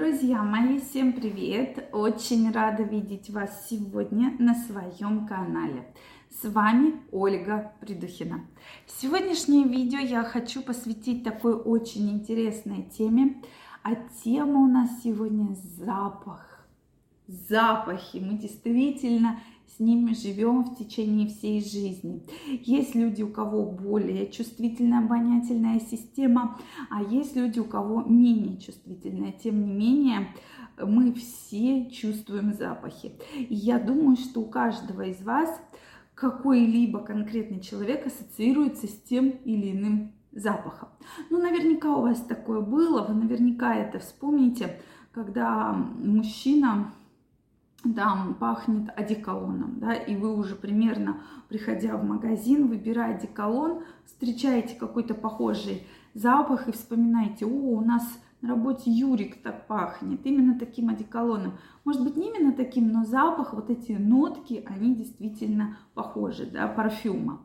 Друзья мои, всем привет! Очень рада видеть вас сегодня на своем канале. С вами Ольга Придухина. Сегодняшнее видео я хочу посвятить такой очень интересной теме. А тема у нас сегодня запах. Запахи. Мы действительно с ними живем в течение всей жизни. Есть люди, у кого более чувствительная обонятельная система, а есть люди, у кого менее чувствительная. Тем не менее, мы все чувствуем запахи. И я думаю, что у каждого из вас какой-либо конкретный человек ассоциируется с тем или иным запахом. Ну, наверняка у вас такое было, вы наверняка это вспомните, когда мужчина там пахнет одеколоном, да, и вы уже примерно, приходя в магазин, выбирая одеколон, встречаете какой-то похожий запах и вспоминаете, о, у нас на работе Юрик так пахнет, именно таким одеколоном. Может быть, не именно таким, но запах, вот эти нотки, они действительно похожи, да, парфюма.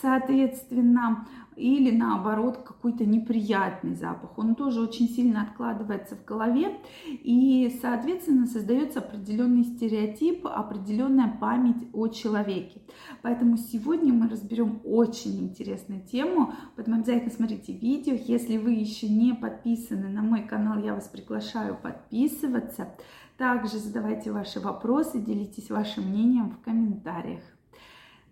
Соответственно, или наоборот какой-то неприятный запах. Он тоже очень сильно откладывается в голове и, соответственно, создается определенный стереотип, определенная память о человеке. Поэтому сегодня мы разберем очень интересную тему, поэтому обязательно смотрите видео. Если вы еще не подписаны на мой канал, я вас приглашаю подписываться. Также задавайте ваши вопросы, делитесь вашим мнением в комментариях.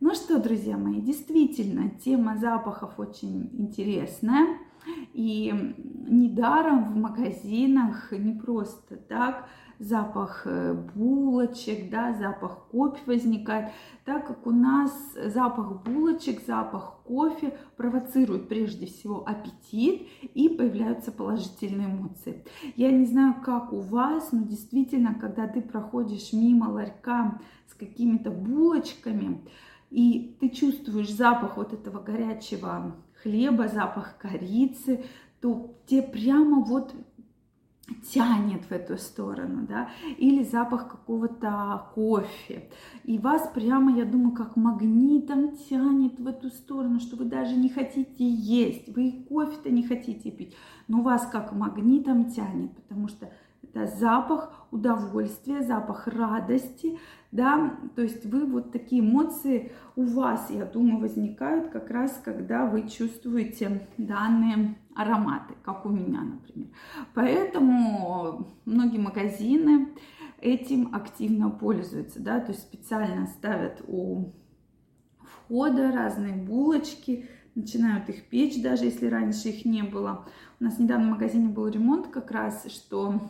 Ну что, друзья мои, действительно, тема запахов очень интересная. И недаром в магазинах не просто так запах э, булочек, да, запах кофе возникает, так как у нас запах булочек, запах кофе провоцирует прежде всего аппетит и появляются положительные эмоции. Я не знаю, как у вас, но действительно, когда ты проходишь мимо ларька с какими-то булочками, и ты чувствуешь запах вот этого горячего хлеба, запах корицы, то тебе прямо вот тянет в эту сторону, да, или запах какого-то кофе. И вас прямо, я думаю, как магнитом тянет в эту сторону, что вы даже не хотите есть, вы и кофе-то не хотите пить, но вас как магнитом тянет, потому что это запах удовольствия, запах радости, да, то есть вы вот такие эмоции у вас, я думаю, возникают как раз, когда вы чувствуете данные ароматы, как у меня, например. Поэтому многие магазины этим активно пользуются, да, то есть специально ставят у входа разные булочки, начинают их печь, даже если раньше их не было. У нас недавно в магазине был ремонт как раз, что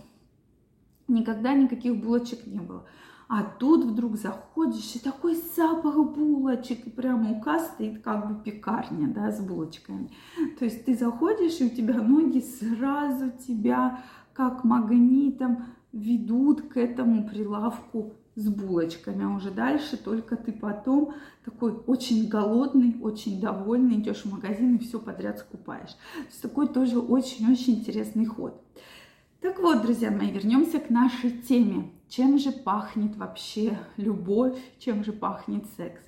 никогда никаких булочек не было. А тут вдруг заходишь, и такой запах булочек, и прямо у кассы стоит как бы пекарня, да, с булочками. То есть ты заходишь, и у тебя ноги сразу тебя как магнитом ведут к этому прилавку с булочками, а уже дальше только ты потом такой очень голодный, очень довольный, идешь в магазин и все подряд скупаешь. То есть такой тоже очень-очень интересный ход. Так вот, друзья мои, вернемся к нашей теме. Чем же пахнет вообще любовь, чем же пахнет секс?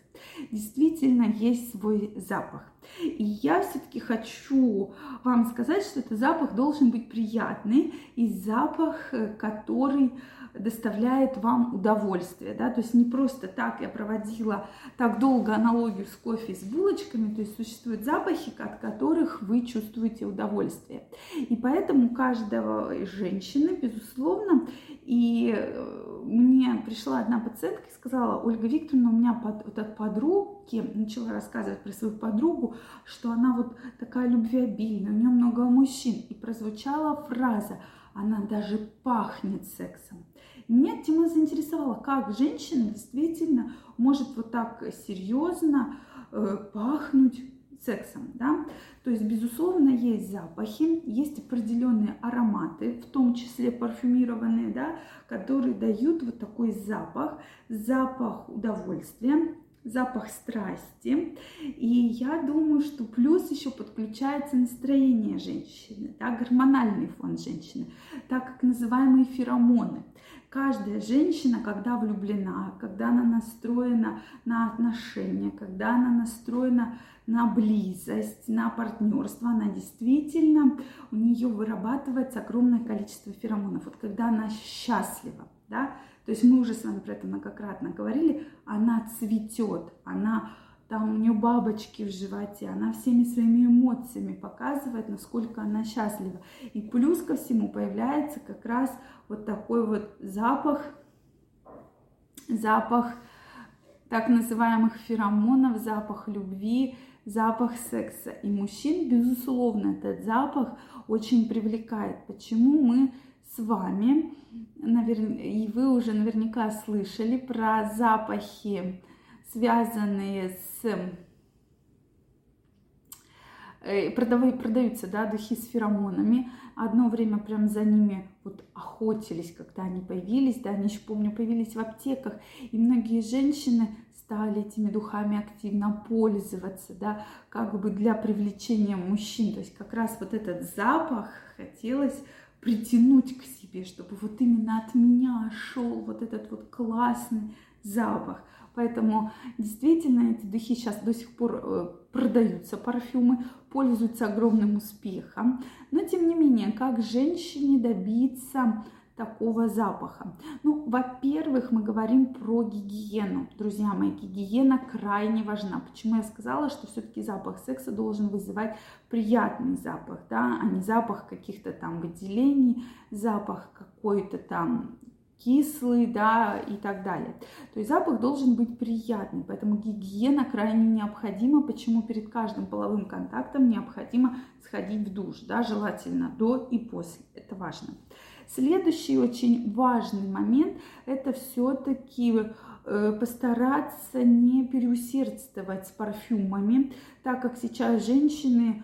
Действительно, есть свой запах. И я все-таки хочу вам сказать, что этот запах должен быть приятный и запах, э, который доставляет вам удовольствие, да, то есть не просто так я проводила так долго аналогию с кофе с булочками, то есть существуют запахи, от которых вы чувствуете удовольствие. И поэтому каждого женщины, безусловно, и э, мне пришла одна пациентка и сказала, Ольга Викторовна, у меня под, вот от подруги, начала рассказывать про свою подругу, что она вот такая любвеобильная, у нее много мужчин. И прозвучала фраза, она даже пахнет сексом. Меня тема заинтересовала, как женщина действительно может вот так серьезно э, пахнуть сексом, да. То есть, безусловно, есть запахи, есть определенные ароматы, в том числе парфюмированные, да, которые дают вот такой запах, запах удовольствия, запах страсти. И я думаю, что плюс еще подключается настроение женщины, да, гормональный фон женщины, так как называемые феромоны. Каждая женщина, когда влюблена, когда она настроена на отношения, когда она настроена на близость, на партнерство, она действительно, у нее вырабатывается огромное количество феромонов. Вот когда она счастлива, да, то есть мы уже с вами про это многократно говорили, она цветет, она там у нее бабочки в животе, она всеми своими эмоциями показывает, насколько она счастлива. И плюс ко всему появляется как раз вот такой вот запах, запах так называемых феромонов, запах любви, запах секса. И мужчин, безусловно, этот запах очень привлекает. Почему мы с вами, наверное, и вы уже наверняка слышали про запахи, связанные с э, продаются, да, духи с феромонами. Одно время прям за ними вот охотились, когда они появились, да, они еще, помню, появились в аптеках, и многие женщины стали этими духами активно пользоваться, да, как бы для привлечения мужчин. То есть как раз вот этот запах хотелось притянуть к себе, чтобы вот именно от меня шел вот этот вот классный запах. Поэтому действительно эти духи сейчас до сих пор э, продаются, парфюмы, пользуются огромным успехом. Но тем не менее, как женщине добиться такого запаха? Ну, во-первых, мы говорим про гигиену. Друзья мои, гигиена крайне важна. Почему я сказала, что все-таки запах секса должен вызывать приятный запах, да, а не запах каких-то там выделений, запах какой-то там кислый, да, и так далее. То есть запах должен быть приятный, поэтому гигиена крайне необходима. Почему перед каждым половым контактом необходимо сходить в душ, да, желательно до и после. Это важно. Следующий очень важный момент – это все-таки э, постараться не переусердствовать с парфюмами, так как сейчас женщины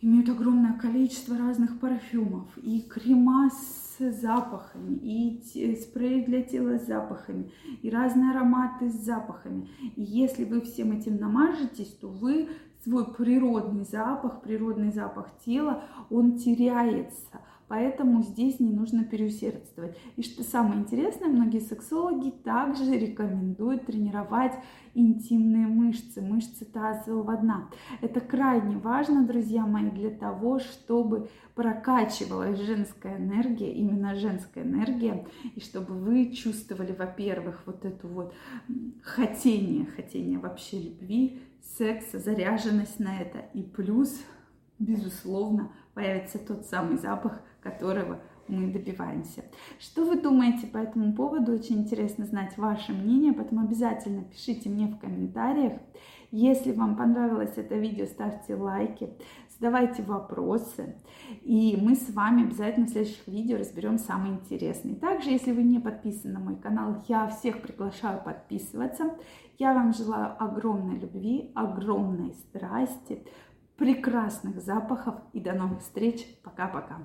имеют огромное количество разных парфюмов и крема с запахами, и спрей для тела с запахами, и разные ароматы с запахами. И если вы всем этим намажетесь, то вы свой природный запах, природный запах тела, он теряется – Поэтому здесь не нужно переусердствовать. И что самое интересное, многие сексологи также рекомендуют тренировать интимные мышцы, мышцы тазового дна. Это крайне важно, друзья мои, для того, чтобы прокачивалась женская энергия, именно женская энергия, и чтобы вы чувствовали, во-первых, вот эту вот хотение, хотение вообще любви, секса, заряженность на это, и плюс, безусловно, появится тот самый запах, которого мы добиваемся. Что вы думаете по этому поводу? Очень интересно знать ваше мнение, поэтому обязательно пишите мне в комментариях. Если вам понравилось это видео, ставьте лайки, задавайте вопросы, и мы с вами обязательно в следующих видео разберем самые интересные. Также, если вы не подписаны на мой канал, я всех приглашаю подписываться. Я вам желаю огромной любви, огромной страсти, прекрасных запахов и до новых встреч. Пока-пока.